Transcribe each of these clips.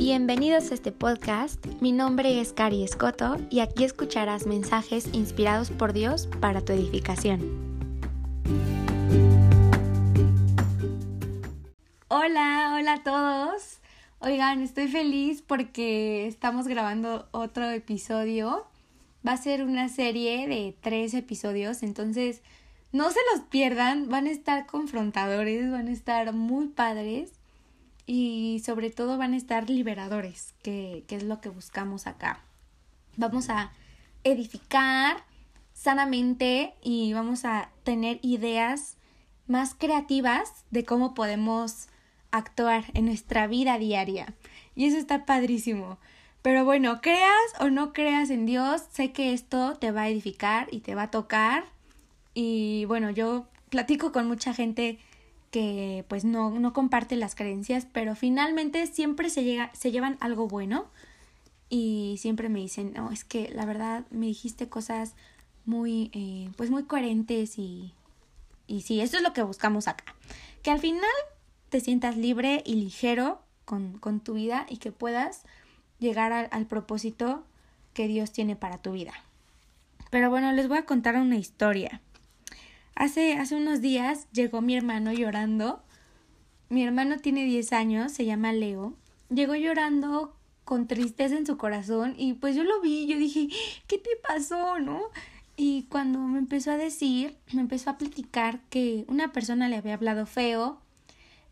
Bienvenidos a este podcast. Mi nombre es Cari Escoto y aquí escucharás mensajes inspirados por Dios para tu edificación. Hola, hola a todos. Oigan, estoy feliz porque estamos grabando otro episodio. Va a ser una serie de tres episodios, entonces no se los pierdan, van a estar confrontadores, van a estar muy padres y sobre todo van a estar liberadores, que, es lo que buscamos acá. Vamos a edificar sanamente y vamos a tener ideas más creativas de cómo podemos actuar en nuestra vida diaria. Y eso está padrísimo. Pero bueno, creas o no creas en Dios, sé que esto te va a edificar y te va a tocar. Y bueno, yo platico con mucha gente que pues no, no comparte las creencias, pero finalmente siempre se, llega, se llevan algo bueno y siempre me dicen, no, es que la verdad me dijiste cosas muy, eh, pues muy coherentes y, y sí, eso es lo que buscamos acá. Que al final te sientas libre y ligero con, con tu vida y que puedas llegar al, al propósito que Dios tiene para tu vida. Pero bueno, les voy a contar una historia. Hace, hace unos días llegó mi hermano llorando. Mi hermano tiene 10 años, se llama Leo. Llegó llorando con tristeza en su corazón y pues yo lo vi, yo dije, ¿qué te pasó, no? Y cuando me empezó a decir, me empezó a platicar que una persona le había hablado feo,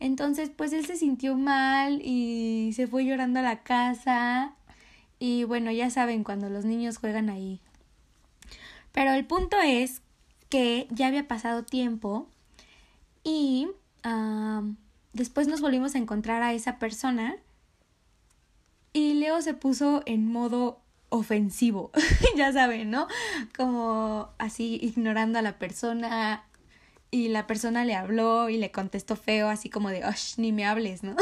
entonces, pues él se sintió mal y se fue llorando a la casa. Y bueno, ya saben, cuando los niños juegan ahí. Pero el punto es que ya había pasado tiempo y después nos volvimos a encontrar a esa persona y Leo se puso en modo ofensivo, ya saben, ¿no? Como así ignorando a la persona, y la persona le habló y le contestó feo, así como de, ni me hables, ¿no?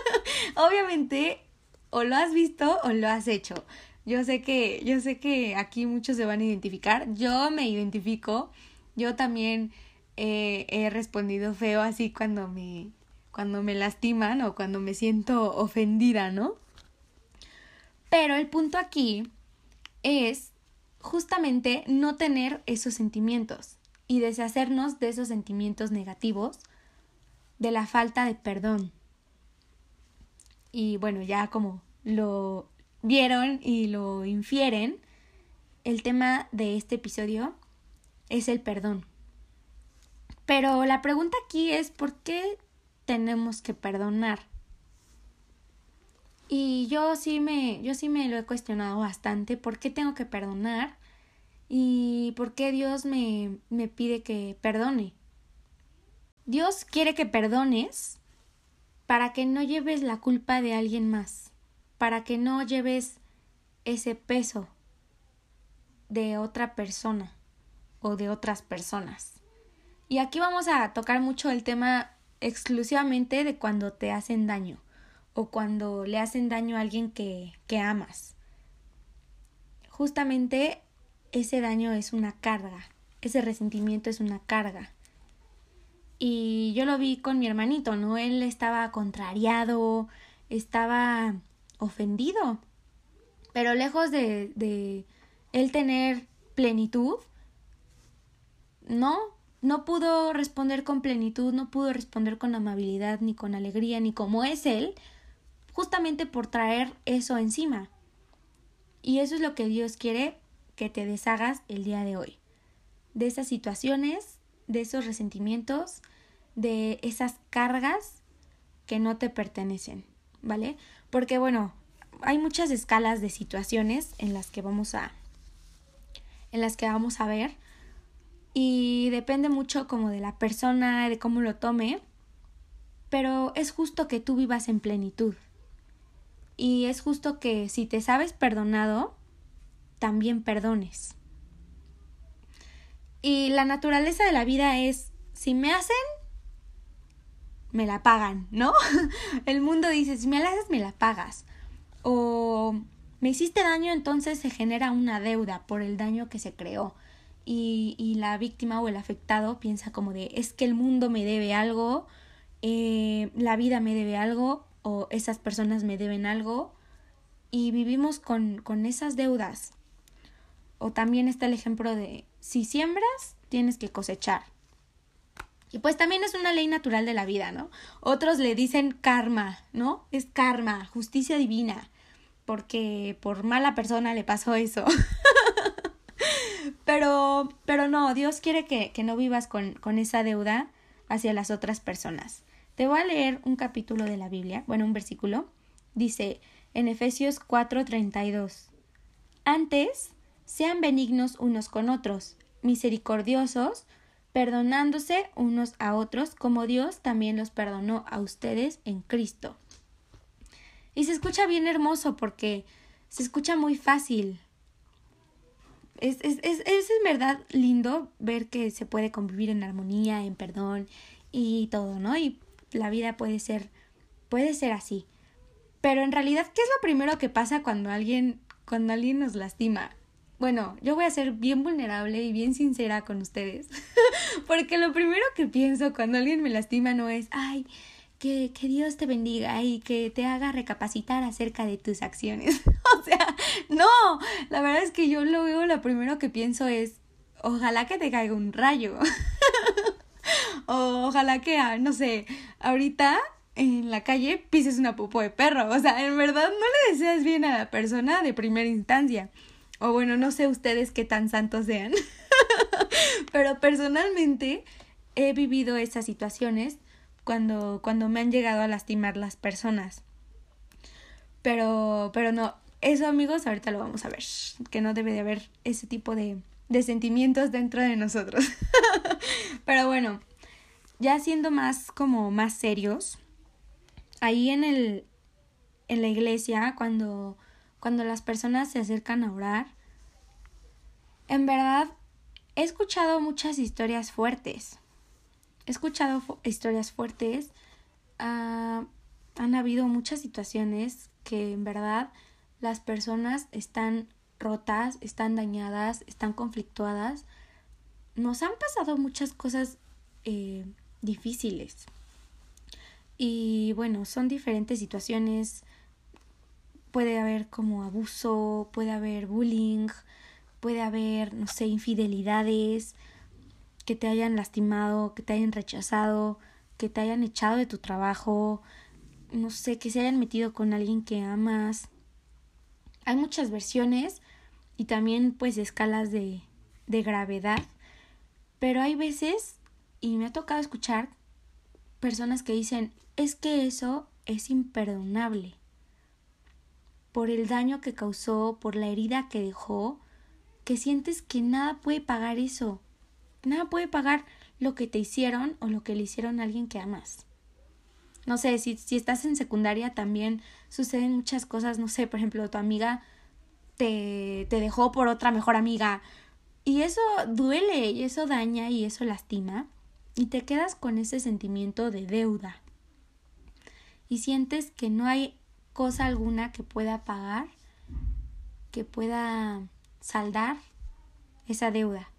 Obviamente, o lo has visto o lo has hecho. Yo sé que, yo sé que aquí muchos se van a identificar. Yo me identifico. Yo también eh, he respondido feo así cuando me, cuando me lastiman o cuando me siento ofendida, ¿no? Pero el punto aquí es justamente no tener esos sentimientos y deshacernos de esos sentimientos negativos, de la falta de perdón. Y bueno, ya como lo vieron y lo infieren, el tema de este episodio es el perdón. Pero la pregunta aquí es ¿por qué tenemos que perdonar? Y yo sí me yo sí me lo he cuestionado bastante, ¿por qué tengo que perdonar? ¿Y por qué Dios me, me pide que perdone? Dios quiere que perdones para que no lleves la culpa de alguien más, para que no lleves ese peso de otra persona o de otras personas. Y aquí vamos a tocar mucho el tema exclusivamente de cuando te hacen daño o cuando le hacen daño a alguien que, que amas. Justamente ese daño es una carga, ese resentimiento es una carga. Y yo lo vi con mi hermanito, ¿no? Él estaba contrariado, estaba ofendido, pero lejos de, de él tener plenitud, no, no pudo responder con plenitud, no pudo responder con amabilidad, ni con alegría, ni como es él, justamente por traer eso encima. Y eso es lo que Dios quiere que te deshagas el día de hoy. De esas situaciones, de esos resentimientos, de esas cargas que no te pertenecen, ¿vale? Porque bueno, hay muchas escalas de situaciones en las que vamos a en las que vamos a ver y depende mucho como de la persona, de cómo lo tome, pero es justo que tú vivas en plenitud. Y es justo que si te sabes perdonado, también perdones. Y la naturaleza de la vida es, si me hacen, me la pagan, ¿no? El mundo dice, si me la haces, me la pagas. O me hiciste daño, entonces se genera una deuda por el daño que se creó. Y, y la víctima o el afectado piensa como de, es que el mundo me debe algo, eh, la vida me debe algo, o esas personas me deben algo y vivimos con, con esas deudas. O también está el ejemplo de si siembras, tienes que cosechar. Y pues también es una ley natural de la vida, ¿no? Otros le dicen karma, ¿no? Es karma, justicia divina, porque por mala persona le pasó eso. pero, pero no, Dios quiere que, que no vivas con, con esa deuda hacia las otras personas. Te voy a leer un capítulo de la Biblia, bueno, un versículo. Dice en Efesios 4:32, Antes, sean benignos unos con otros, misericordiosos, perdonándose unos a otros, como Dios también los perdonó a ustedes en Cristo. Y se escucha bien hermoso porque se escucha muy fácil. Es, es, es, es en verdad lindo ver que se puede convivir en armonía, en perdón y todo, ¿no? Y la vida puede ser, puede ser así. Pero en realidad, ¿qué es lo primero que pasa cuando alguien, cuando alguien nos lastima? Bueno, yo voy a ser bien vulnerable y bien sincera con ustedes. Porque lo primero que pienso cuando alguien me lastima no es, ay, que, que, Dios te bendiga y que te haga recapacitar acerca de tus acciones. no, la verdad es que yo lo veo, lo primero que pienso es, ojalá que te caiga un rayo. o ojalá que, ah, no sé, ahorita en la calle pises una pupo de perro. O sea, en verdad no le deseas bien a la persona de primera instancia. O bueno, no sé ustedes qué tan santos sean. Pero personalmente he vivido esas situaciones cuando, cuando me han llegado a lastimar las personas. Pero, pero no, eso amigos, ahorita lo vamos a ver. Que no debe de haber ese tipo de, de sentimientos dentro de nosotros. pero bueno, ya siendo más como más serios, ahí en el en la iglesia cuando cuando las personas se acercan a orar, en verdad he escuchado muchas historias fuertes. He escuchado historias fuertes. Uh, han habido muchas situaciones que en verdad las personas están rotas, están dañadas, están conflictuadas. Nos han pasado muchas cosas eh, difíciles. Y bueno, son diferentes situaciones. Puede haber como abuso, puede haber bullying, puede haber, no sé, infidelidades, que te hayan lastimado, que te hayan rechazado, que te hayan echado de tu trabajo, no sé, que se hayan metido con alguien que amas. Hay muchas versiones y también pues escalas de, de gravedad, pero hay veces y me ha tocado escuchar personas que dicen, es que eso es imperdonable. Por el daño que causó, por la herida que dejó, que sientes que nada puede pagar eso. Nada puede pagar lo que te hicieron o lo que le hicieron a alguien que amas. No sé, si, si estás en secundaria también suceden muchas cosas, no sé, por ejemplo, tu amiga te, te dejó por otra mejor amiga. Y eso duele y eso daña y eso lastima y te quedas con ese sentimiento de deuda y sientes que no hay cosa alguna que pueda pagar, que pueda saldar esa deuda.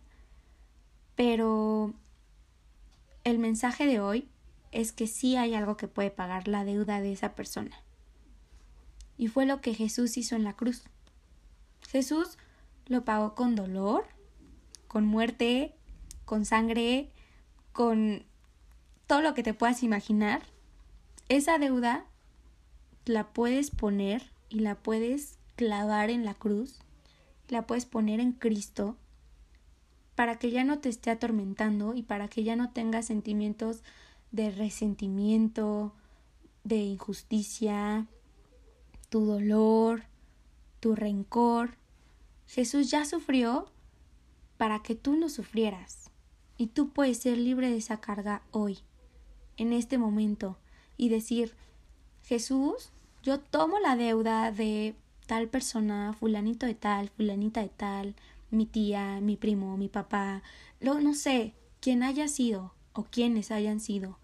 Pero el mensaje de hoy es que sí hay algo que puede pagar la deuda de esa persona. Y fue lo que Jesús hizo en la cruz. Jesús lo pagó con dolor, con muerte, con sangre, con todo lo que te puedas imaginar, esa deuda la puedes poner y la puedes clavar en la cruz, la puedes poner en Cristo para que ya no te esté atormentando y para que ya no tengas sentimientos de resentimiento, de injusticia, tu dolor, tu rencor. Jesús ya sufrió para que tú no sufrieras. Y tú puedes ser libre de esa carga hoy, en este momento, y decir, Jesús, yo tomo la deuda de tal persona, fulanito de tal, fulanita de tal, mi tía, mi primo, mi papá, lo, no sé, quien haya sido o quienes hayan sido,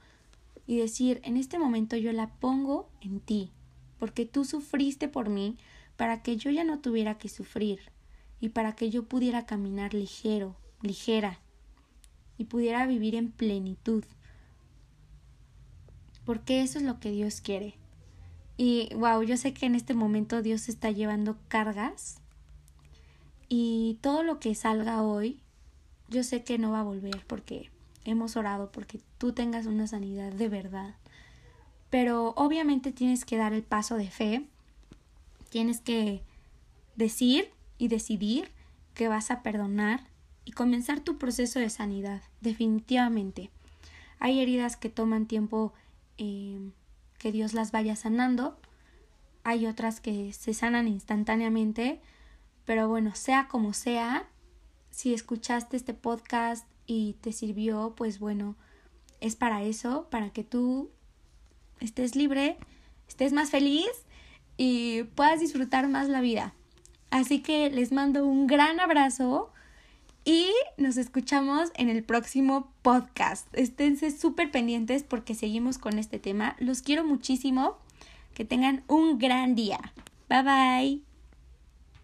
y decir, en este momento yo la pongo en ti, porque tú sufriste por mí para que yo ya no tuviera que sufrir y para que yo pudiera caminar ligero, ligera, y pudiera vivir en plenitud. Porque eso es lo que Dios quiere. Y wow, yo sé que en este momento Dios está llevando cargas y todo lo que salga hoy, yo sé que no va a volver porque hemos orado porque tú tengas una sanidad de verdad. Pero obviamente tienes que dar el paso de fe, tienes que decir y decidir que vas a perdonar y comenzar tu proceso de sanidad, definitivamente. Hay heridas que toman tiempo eh, que Dios las vaya sanando, hay otras que se sanan instantáneamente, pero bueno, sea como sea, si escuchaste este podcast y te sirvió, pues bueno, es para eso, para que tú estés libre, estés más feliz y puedas disfrutar más la vida. Así que les mando un gran abrazo y nos escuchamos en el próximo podcast. Esténse súper pendientes porque seguimos con este tema. Los quiero muchísimo. Que tengan un gran día. Bye bye.